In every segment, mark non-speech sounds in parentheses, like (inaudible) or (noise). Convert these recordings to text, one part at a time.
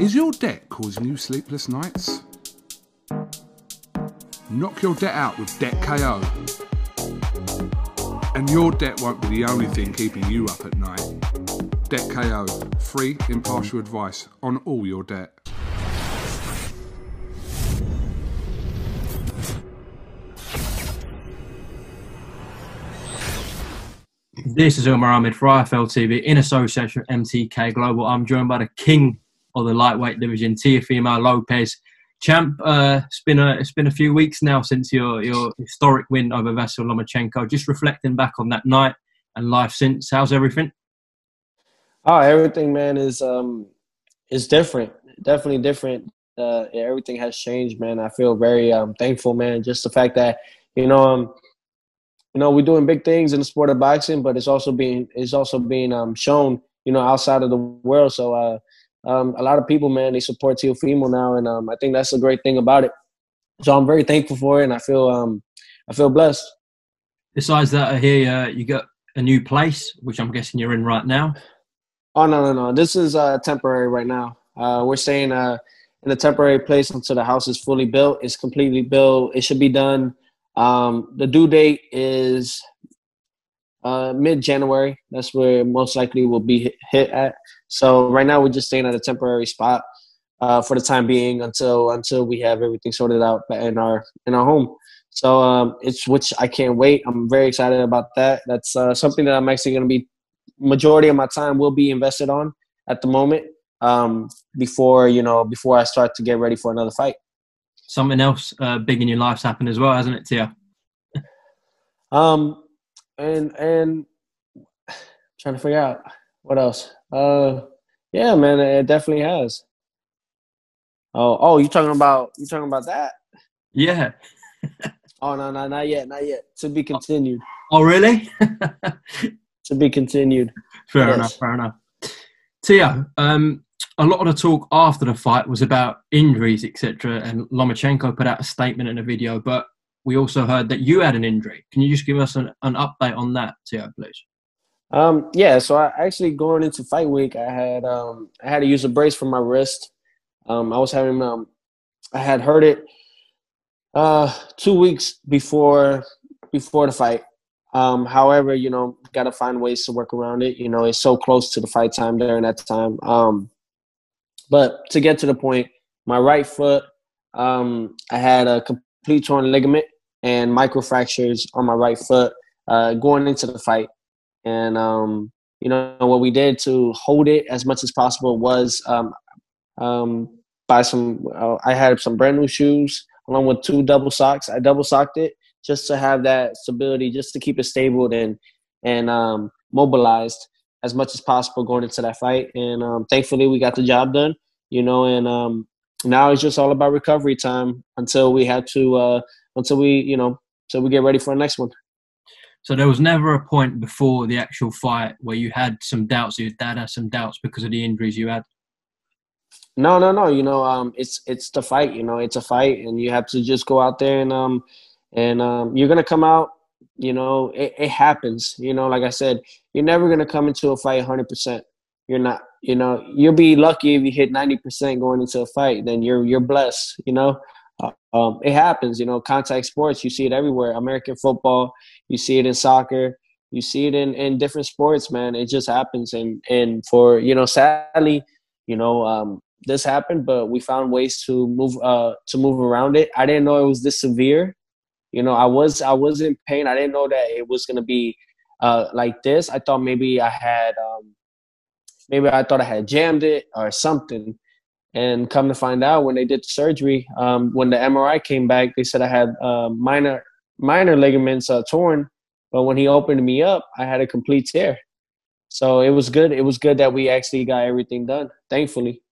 Is your debt causing you sleepless nights? Knock your debt out with Debt KO. And your debt won't be the only thing keeping you up at night. Debt KO, free, impartial advice on all your debt. This is Umar Ahmed for IFL TV in association with MTK Global. I'm joined by the king of the lightweight division, Teofimo Lopez. Champ, uh, it's been a it's been a few weeks now since your your historic win over Vasyl Lomachenko. Just reflecting back on that night and life since. How's everything? Oh, everything, man, is um is different. Definitely different. Uh, everything has changed, man. I feel very um thankful, man. Just the fact that you know um you know, we're doing big things in the sport of boxing, but it's also being it's also being um, shown, you know, outside of the world. So uh, um, a lot of people, man, they support Teofimo now, and um, I think that's a great thing about it. So I'm very thankful for it, and I feel um, I feel blessed. Besides that, I hear uh, you got a new place, which I'm guessing you're in right now. Oh no, no, no! This is uh, temporary right now. Uh, we're staying uh, in a temporary place until the house is fully built. It's completely built. It should be done um, the due date is uh, mid January. That's where most likely we'll be hit, hit, at. So right now we're just staying at a temporary spot uh, for the time being until until we have everything sorted out in our in our home. So um, it's which I can't wait. I'm very excited about that. That's uh, something that I'm actually going to be majority of my time will be invested on at the moment um, before you know before I start to get ready for another fight something else uh, big in your life's happened as well, hasn't it, Tia? um, and and (sighs) trying to figure out what else. Uh, yeah, man, it definitely has. Oh, oh, you talking about you talking about that? Yeah. oh no, no, not yet, not yet. To be continued. Oh, really? to be continued. Fair yes. enough. Fair enough. Tia, um, a lot of the talk after the fight was about injuries, etc. And Lomachenko put out a statement in a video, but we also heard that you had an injury. Can you just give us an, an update on that, Tia, please? Um, yeah, so I actually going into fight week, I had um, I had to use a brace for my wrist. Um, I was having um, I had hurt it uh, two weeks before before the fight. Um, however, you know, got to find ways to work around it. You know, it's so close to the fight time during that time. Um, but to get to the point, my right foot, um, I had a complete torn ligament and microfractures on my right foot uh, going into the fight. And um, you know what we did to hold it as much as possible was um, um, buy some. Uh, I had some brand new shoes along with two double socks. I double socked it just to have that stability, just to keep it stable and and um, mobilized as much as possible going into that fight. And um, thankfully, we got the job done. You know, and now it's just all about recovery time until we had to uh, until we you know so we get ready for the next one. So there was never a point before the actual fight where you had some doubts. Your dad had some doubts because of the injuries you had. No, no, no. You know, um, it's it's the fight. You know, it's a fight, and you have to just go out there and um, and um, you're gonna come out you know, it, it happens. You know, like I said, you're never gonna come into a fight 100. percent You're not. You know, you'll be lucky if you hit 90 percent going into a fight. Then you're you're blessed. You know, um, it happens. You know, contact sports. You see it everywhere. American football. You see it in soccer. You see it in, in different sports, man. It just happens. And and for you know, sadly, you know, um, this happened, but we found ways to move uh to move around it. I didn't know it was this severe you know, I was I was in pain. I didn't know that it was gonna be uh, like this. I thought maybe I had um, maybe I thought I had jammed it or something. And come to find out, when they did the surgery, um, when the MRI came back, they said I had uh, minor minor ligaments uh, torn. But when he opened me up, I had a complete tear. So it was good. It was good that we actually got everything done. Thankfully.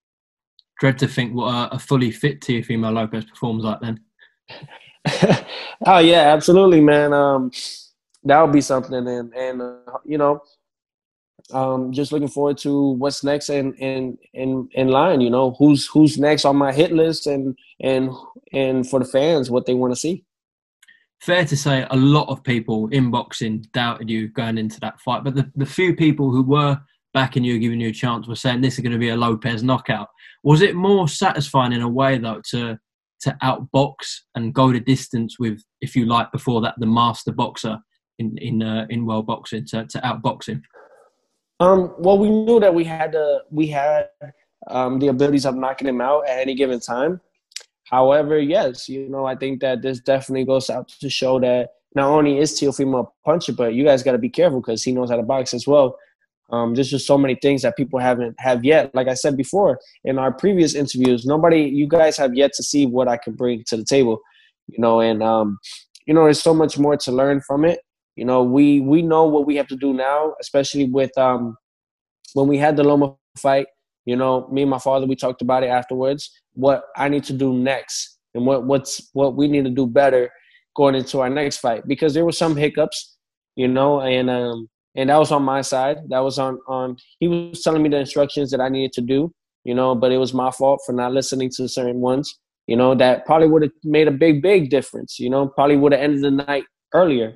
Dread to think what a fully fit Teofimo Lopez performs like then. (laughs) oh yeah, absolutely, man. Um, that would be something, and and uh, you know, um, just looking forward to what's next in in in in line. You know, who's who's next on my hit list, and and and for the fans, what they want to see. Fair to say, a lot of people in boxing doubted you going into that fight, but the, the few people who were backing you, giving you a chance, were saying this is going to be a Lopez knockout. Was it more satisfying in a way though to to outbox and go the distance with, if you like, before that the master boxer in in uh, in world boxing to to outbox him? Um, well, we knew that we had to, we had um, the abilities of knocking him out at any given time. However, yes, you know, I think that this definitely goes out to show that not only is Teofimo a puncher, but you guys got to be careful because he knows how to box as well. Um, there's just so many things that people haven't have yet. Like I said before in our previous interviews, nobody, you guys have yet to see what I can bring to the table, you know, and um, you know, there's so much more to learn from it. You know, we we know what we have to do now, especially with um, when we had the Loma fight. You know, me and my father, we talked about it afterwards. What I need to do next, and what what's what we need to do better going into our next fight, because there were some hiccups, you know, and um, and that was on my side. That was on on. He was telling me the instructions that I needed to do, you know, but it was my fault for not listening to certain ones. You know, that probably would have made a big, big difference. You know, probably would have ended the night earlier.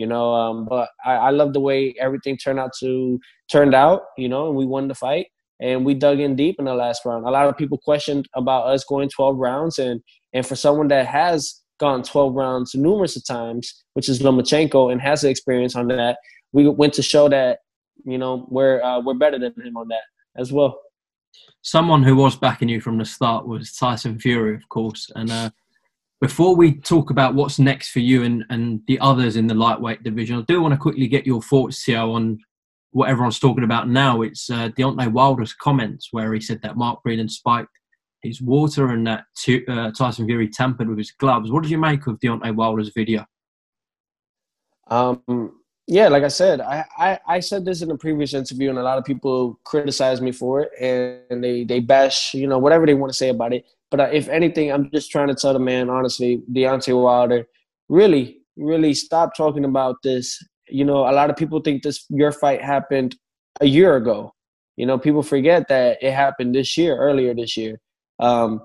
You know, um, but I, I love the way everything turned out to turned out. You know, and we won the fight and we dug in deep in the last round. A lot of people questioned about us going 12 rounds, and and for someone that has gone 12 rounds numerous of times, which is Lomachenko, and has the experience on that, we went to show that you know we're uh, we're better than him on that as well. Someone who was backing you from the start was Tyson Fury, of course. And uh, before we talk about what's next for you and, and the others in the lightweight division, I do want to quickly get your thoughts, Theo, on what everyone's talking about now. It's uh, Deontay Wilder's comments where he said that Mark Breland spiked his water and that t- uh, Tyson Fury tampered with his gloves. What did you make of Deontay Wilder's video? Um, yeah, like I said, I, I, I, said this in a previous interview, and a lot of people criticize me for it, and they they bash, you know, whatever they want to say about it. But uh, if anything, I'm just trying to tell the man, honestly, Deontay Wilder, really, really stop talking about this. You know, a lot of people think this your fight happened a year ago. You know, people forget that it happened this year, earlier this year. Um,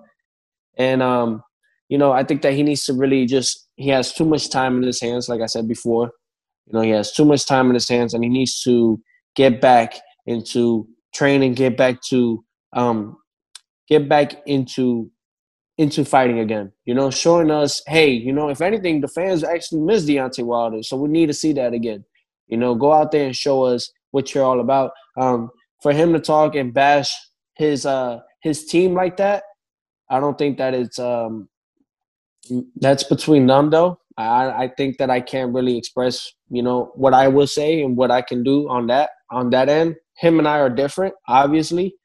and um, you know, I think that he needs to really just he has too much time in his hands, like I said before you know, he has too much time in his hands, and he needs to get back into training, get back to um, get back into into fighting again. You know, showing us, hey, you know, if anything, the fans actually miss Deontay Wilder, so we need to see that again. You know, go out there and show us what you're all about. Um, for him to talk and bash his uh his team like that, I don't think that it's um that's between them though. I, I think that I can't really express, you know, what I will say and what I can do on that on that end. Him and I are different, obviously,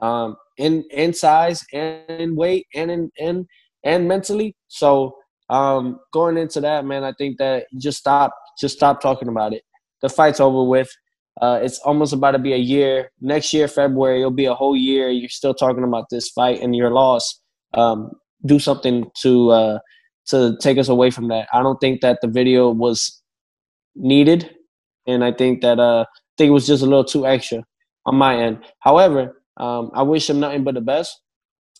um, in in size and in weight and in and and mentally. So um, going into that, man, I think that just stop, just stop talking about it. The fight's over with. Uh, it's almost about to be a year. Next year, February, it'll be a whole year. You're still talking about this fight and your loss. Um, do something to uh, to take us away from that. I don't think that the video was needed, and I think that uh, I think it was just a little too extra on my end. However, um, I wish him nothing but the best,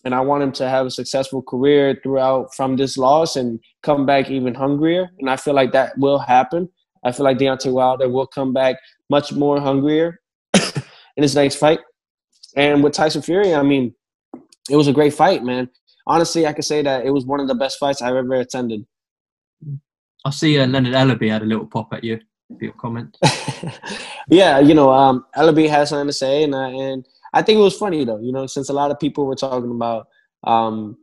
and I want him to have a successful career throughout from this loss and come back even hungrier. And I feel like that will happen. I feel like Deontay Wilder will come back much more hungrier (coughs) in his next fight. And with Tyson Fury, I mean, it was a great fight, man honestly, I could say that it was one of the best fights I've ever attended. I see uh, Leonard Ellerbe had a little pop at you for your comment. (laughs) yeah, you know, um, Ellerbe has something to say, and I, and I think it was funny though. You know, since a lot of people were talking about um,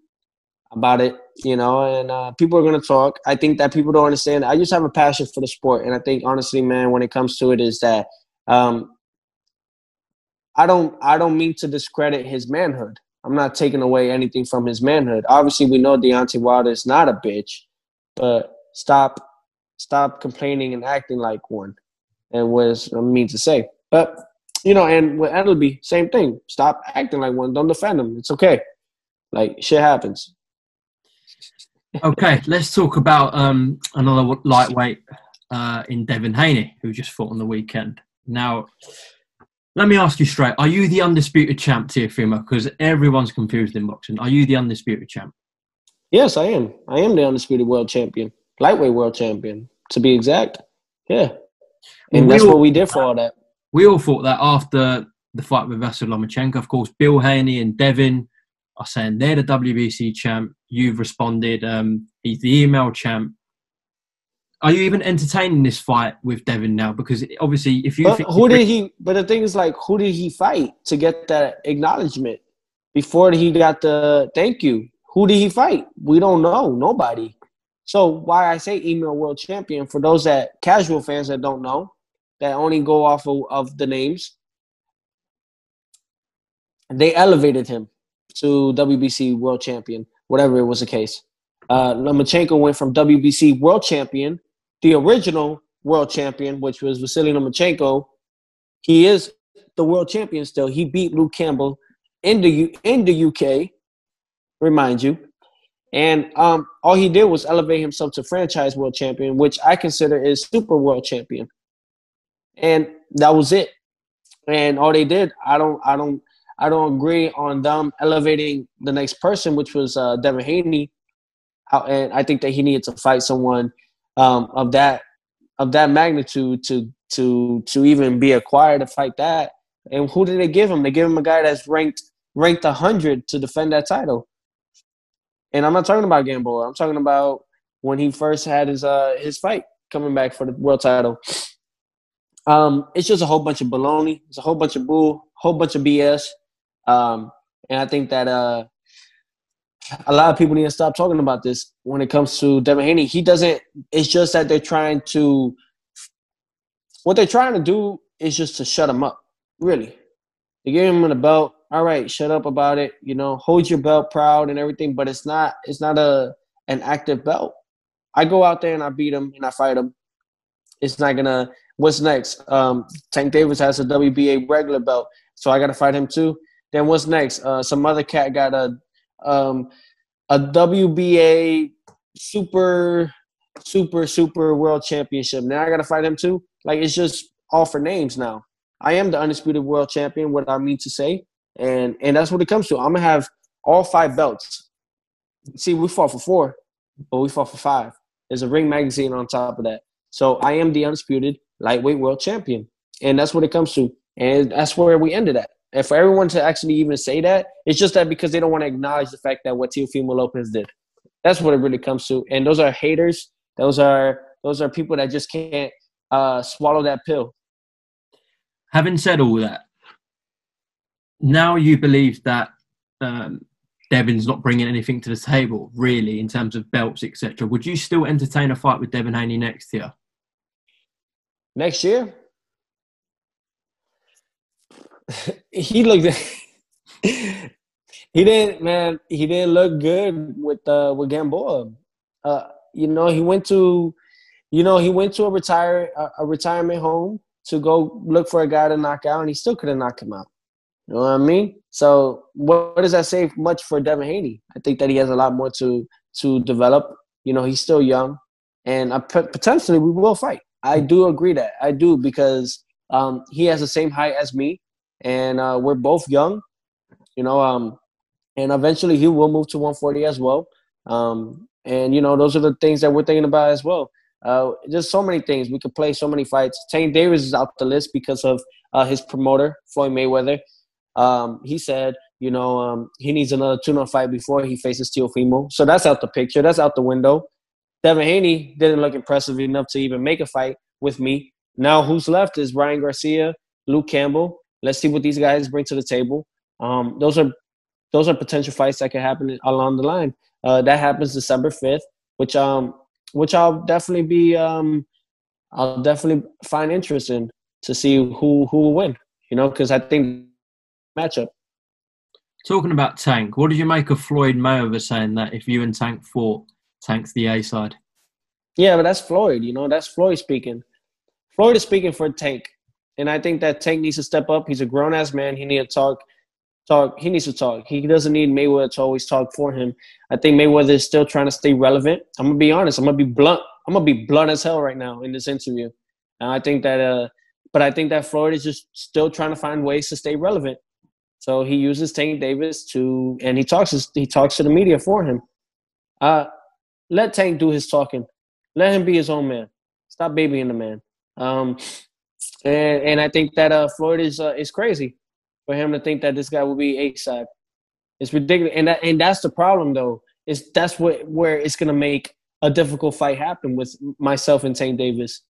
about it, you know, and uh, people are going to talk. I think that people don't understand. I just have a passion for the sport, and I think honestly, man, when it comes to it, is that um, I don't I don't mean to discredit his manhood. I'm not taking away anything from his manhood. Obviously, we know Deontay Wilder is not a bitch, but stop, stop complaining and acting like one, and what I mean to say. But you know, and with Ellerbe, same thing. Stop acting like one. Don't defend him. It's okay. Like shit happens. okay, let's talk about um, another lightweight uh, in Devin Haney, who just fought on the weekend. Now, let me ask you straight: Are you the undisputed champ, Teofimo? Because everyone's confused in boxing. Are you the undisputed champ? Yes, I am. I am the undisputed world champion, lightweight world champion, to be exact. Yeah, and that's all, what we did for all that. we all thought that after the fight with Vasyl Lomachenko, of course, Bill Haney and Devin are saying they're the WBC champ. You've responded, um, he's the email champ. Are you even entertaining this fight with Devin now? Because obviously, if you who did he? But the thing is, like, who did he fight to get that acknowledgement before he got the thank you? Who did he fight? We don't know. Nobody. So why I say email world champion for those that casual fans that don't know, that only go off of, of the names. They elevated him to WBC world champion, whatever it was the case. Uh, Lomachenko went from WBC world champion, the original world champion, which was Vasily Lomachenko. He is the world champion still. He beat Luke Campbell in the U- in the UK. Remind you, and um, all he did was elevate himself to franchise world champion, which I consider is super world champion. And that was it. And all they did, I don't, I don't, I don't agree on them elevating the next person, which was uh, Devin Haney. And I think that he needed to fight someone um, of that of that magnitude to to to even be acquired to fight that. And who did they give him? They give him a guy that's ranked ranked hundred to defend that title. And I'm not talking about Gamboa. I'm talking about when he first had his uh his fight coming back for the world title. Um, it's just a whole bunch of baloney. It's a whole bunch of bull, whole bunch of BS. Um, and I think that uh, a lot of people need to stop talking about this when it comes to Devin Haney. He doesn't. It's just that they're trying to. What they're trying to do is just to shut him up. Really, they give him a belt. All right, shut up about it. You know, hold your belt proud and everything. But it's not. It's not a an active belt. I go out there and I beat him and I fight him. It's not gonna. What's next? Um, Tank Davis has a WBA regular belt, so I got to fight him too. Then what's next? Uh, some other cat got a um, a WBA super super super world championship. Now I got to fight him too. Like it's just all for names now. I am the undisputed world champion. What I mean to say, and and that's what it comes to. I'm gonna have all five belts. See, we fought for four, but we fought for five. There's a ring magazine on top of that. So I am the undisputed lightweight world champion. And that's what it comes to. And that's where we ended at. And for everyone to actually even say that, it's just that because they don't want to acknowledge the fact that what Teofimo Lopez did. That's what it really comes to. And those are haters. Those are those are people that just can't uh, swallow that pill. Having said all that, now you believe that um, Devin's not bringing anything to the table, really, in terms of belts, etc. Would you still entertain a fight with Devin Haney next year? Next year, (laughs) he looked. (laughs) he didn't, man. He didn't look good with uh with Gamboa. Uh, you know, he went to, you know, he went to a retire a, a retirement home to go look for a guy to knock out, and he still couldn't knock him out. You know what I mean? So what, what, does that say much for Devin Haney? I think that he has a lot more to to develop. You know, he's still young, and I, potentially we will fight. I do agree that I do because um, he has the same height as me, and uh, we're both young. You know, um, and eventually he will move to 140 as well. Um, and you know, those are the things that we're thinking about as well. Uh, there's so many things we could play, so many fights. Tank Davis is out the list because of uh, his promoter Floyd Mayweather. Um, he said, you know, um, he needs another tune-up fight before he faces Teofimo. So that's out the picture. That's out the window. Devin Haney didn't look impressive enough to even make a fight with me. Now who's left is Ryan Garcia, Luke Campbell. Let's see what these guys bring to the table. Um, those are those are potential fights that could happen along the line. Uh, that happens December fifth, which um which I'll definitely be um I'll definitely find interest in to see who who will win. You know, because I think matchup. Talking about Tank, what did you make of Floyd Mayweather saying that if you and Tank fought, Tank's the A side. Yeah, but that's Floyd. You know, that's Floyd speaking. Floyd is speaking for Tank, and I think that Tank needs to step up. He's a grown ass man. He needs to talk. Talk. He needs to talk. He doesn't need Mayweather to always talk for him. I think Mayweather is still trying to stay relevant. I'm gonna be honest. I'm gonna be blunt. I'm gonna be blunt as hell right now in this interview. And I think that, uh, but I think that Floyd is just still trying to find ways to stay relevant. So he uses Tank Davis to, and he talks. He talks to the media for him. Uh, let Tank do his talking. Let him be his own man. Stop babying the man. Um, and and I think that uh, Floyd is uh, is crazy for him to think that this guy will be A side. It's ridiculous, and that, and that's the problem though. Is that's what where it's gonna make a difficult fight happen with myself and Tank Davis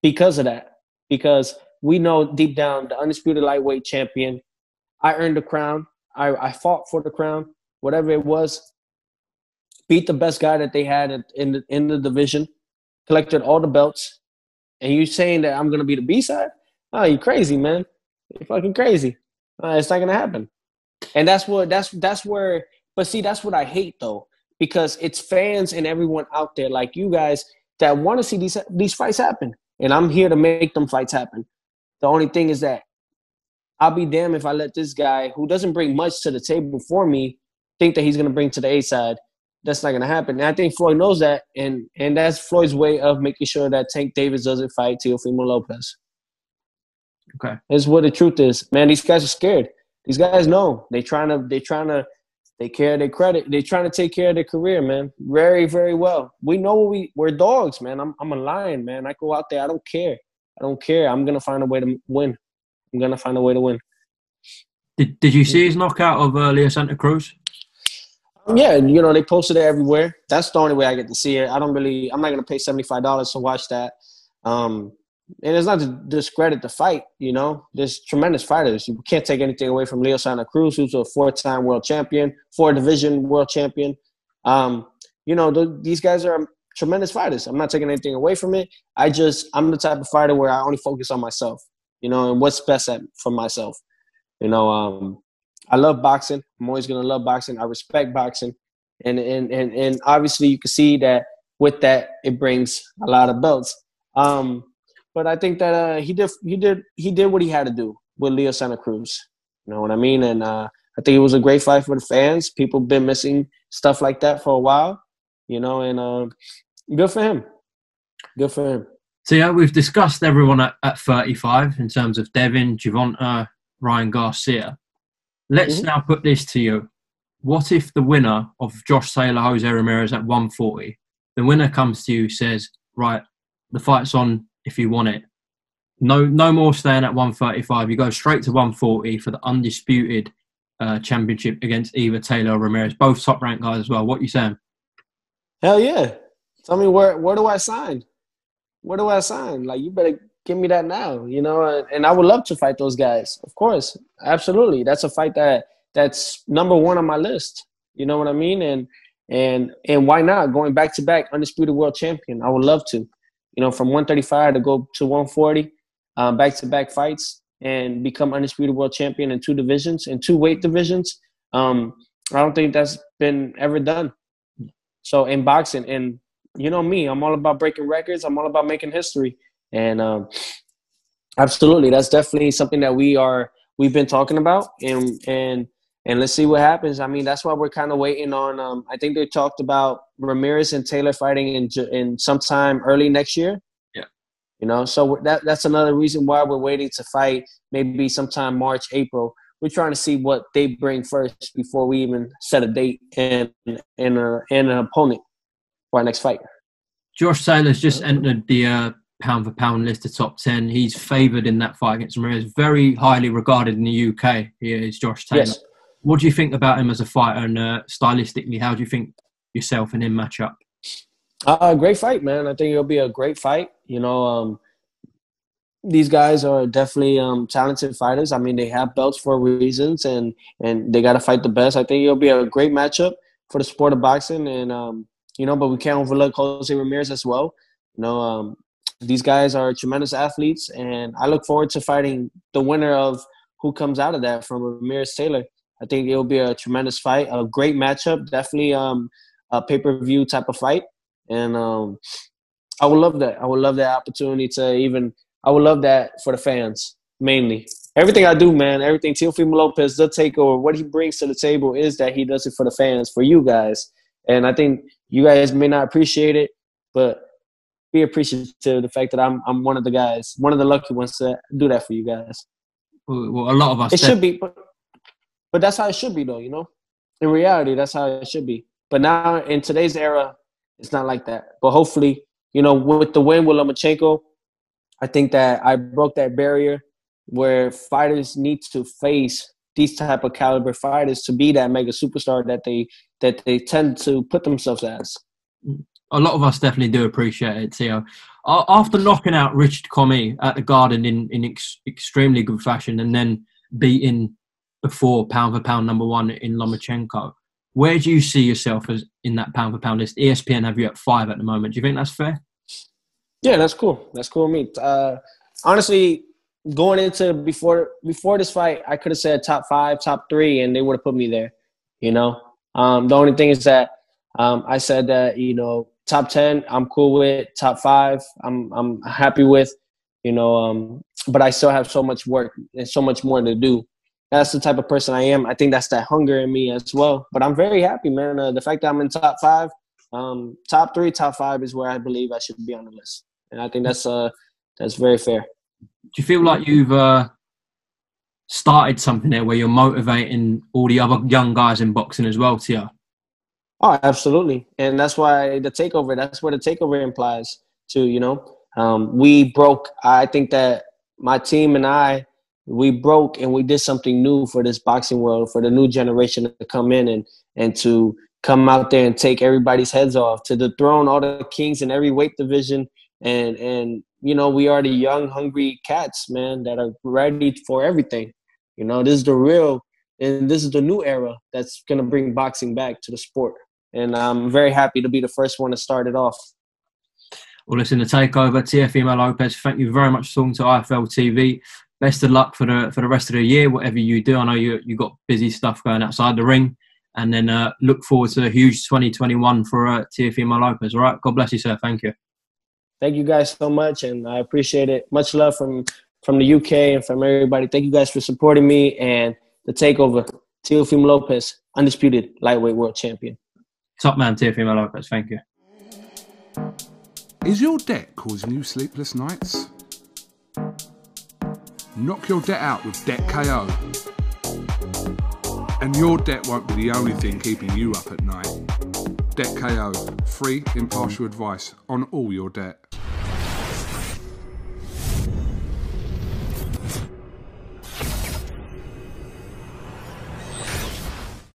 because of that. Because we know deep down the undisputed lightweight champion. I earned the crown. I, I fought for the crown, whatever it was. Beat the best guy that they had in the in the division, collected all the belts, and you saying that I'm gonna be the B side? Oh, you crazy, man! You're fucking crazy. Uh, it's not gonna happen. And that's what that's that's where. But see, that's what I hate though, because it's fans and everyone out there like you guys that want to see these these fights happen, and I'm here to make them fights happen. The only thing is that I'll be damned if I let this guy who doesn't bring much to the table for me think that he's going to bring to the A side. That's not going to happen. And I think Floyd knows that, and and that's Floyd's way of making sure that Tank Davis doesn't fight Teofimo Lopez. Okay, is what the truth is. Man, these guys are scared. These guys know they trying to they trying to take care of their credit. They're trying to take care of their career, man. Very very well. We know we we're dogs, man. I'm I'm a lion, man. I go out there. I don't care. I don't care. I'm gonna find a way to win. I'm gonna find a way to win. Did Did you see his knockout of uh, Leo Santa Cruz? Um, yeah, you know they posted it everywhere. That's the only way I get to see it. I don't really. I'm not gonna pay seventy five dollars to watch that. Um, and it's not to discredit the fight. You know, there's tremendous fighters. You can't take anything away from Leo Santa Cruz, who's a four time world champion, four division world champion. Um, you know, the, these guys are tremendous fighters. I'm not taking anything away from it. I just I'm the type of fighter where I only focus on myself, you know, and what's best at for myself. You know, um, I love boxing. I'm always gonna love boxing. I respect boxing, and and and and obviously you can see that with that it brings a lot of belts. Um, but I think that uh, he did he did he did what he had to do with Leo Santa Cruz. You know what I mean? And uh, I think it was a great fight for the fans. People been missing stuff like that for a while, you know, and uh, Good for him. Good for him. So yeah, we've discussed everyone at, at 35 in terms of Devin, Gervonta, Ryan Garcia. Let's mm-hmm. now put this to you. What if the winner of Josh Taylor, Jose Ramirez at 140, the winner comes to you, says, right, the fight's on if you want it. No, no more staying at 135. You go straight to 140 for the undisputed uh, championship against either Taylor or Ramirez, both top ranked guys as well. What you saying? Hell yeah. Tell me where where do I sign? Where do I sign? Like you better give me that now, you know. And, I would love to fight those guys, of course, absolutely. That's a fight that that's number one on my list. You know what I mean? And and and why not going back to back undisputed world champion? I would love to. You know, from 135 to go to 140, back to back fights and become undisputed world champion in two divisions in two weight divisions. Um, I don't think that's been ever done. So in boxing, and you know me, I'm all about breaking records. I'm all about making history, and um, absolutely, that's definitely something that we are we've been talking about, and and and let's see what happens. I mean, that's why we're kind of waiting on. Um, I think they talked about Ramirez and Taylor fighting in in sometime early next year. Yeah, you know, so that that's another reason why we're waiting to fight maybe sometime March, April. We're trying to see what they bring first before we even set a date and and a, and an opponent for our next fight. Josh Taylor's just entered the uh, pound for pound list of top 10. He's favoured in that fight against Ramirez, very highly regarded in the UK. He is Josh Taylor. Yes. What do you think about him as a fighter and uh, stylistically? How do you think yourself and him match up? Uh, great fight, man. I think it'll be a great fight. You know, um, these guys are definitely um, talented fighters. I mean, they have belts for reasons, and and they got to fight the best. I think it'll be a great matchup for the sport of boxing, and um, you know, but we can't overlook Jose Ramirez as well. You know, um, these guys are tremendous athletes, and I look forward to fighting the winner of who comes out of that from Ramirez Taylor. I think it'll be a tremendous fight, a great matchup, definitely um, a pay per view type of fight, and um, I would love that. I would love that opportunity to even. I would love that for the fans mainly. Everything I do, man, everything Teofimo Lopez, the takeover, what he brings to the table is that he does it for the fans, for you guys. And I think you guys may not appreciate it, but be appreciative of the fact that I'm I'm one of the guys, one of the lucky ones to do that for you guys. Well, a lot of us. It should be, but, but that's how it should be, though. You know, in reality, that's how it should be. But now in today's era, it's not like that. But hopefully, you know, with the win with Lomachenko, I think that I broke that barrier where fighters need to face these type of caliber fighters to be that mega superstar that they that they tend to put themselves as. A lot of us definitely do appreciate it, Theo. After knocking out Richard Commey at the Garden in in ex- extremely good fashion, and then beating before pound for pound number one in Lomachenko, where do you see yourself as in that pound for pound list? ESPN have you at five at the moment. Do you think that's fair? Yeah, that's cool. That's cool me. Uh, honestly, going into before before this fight, I could have said top five, top three, and they would have put me there. You know, um, the only thing is that um, I said that you know top ten, I'm cool with. Top five, I'm I'm happy with. You know, um, but I still have so much work and so much more to do. That's the type of person I am. I think that's that hunger in me as well. But I'm very happy, man. Uh, the fact that I'm in top five, um, top three, top five is where I believe I should be on the list, and I think that's uh that's very fair. Do you feel like you've uh, started something there where you're motivating all the other young guys in boxing as well, Tia? Oh, absolutely, and that's why the takeover. That's where the takeover implies too. You know, um, we broke. I think that my team and I, we broke and we did something new for this boxing world, for the new generation to come in and and to come out there and take everybody's heads off, to dethrone all the kings in every weight division, and and you know we are the young, hungry cats, man, that are ready for everything. You know, this is the real, and this is the new era that's gonna bring boxing back to the sport and I'm very happy to be the first one to start it off. Well, listen, the takeover, Teofimo Lopez. Thank you very much for talking to IFL TV. Best of luck for the for the rest of the year, whatever you do. I know you you got busy stuff going outside the ring, and then uh, look forward to a huge 2021 for uh, Teofimo Lopez. All right, God bless you, sir. Thank you. Thank you guys so much, and I appreciate it. Much love from from the UK and from everybody. Thank you guys for supporting me and the takeover. Teofimo Lopez, undisputed lightweight world champion. Top man, Teofimo Lopez. Thank you. Is your debt causing you sleepless nights? Knock your debt out with Debt KO. And your debt won't be the only thing keeping you up at night. Debt KO, free, impartial advice on all your debt.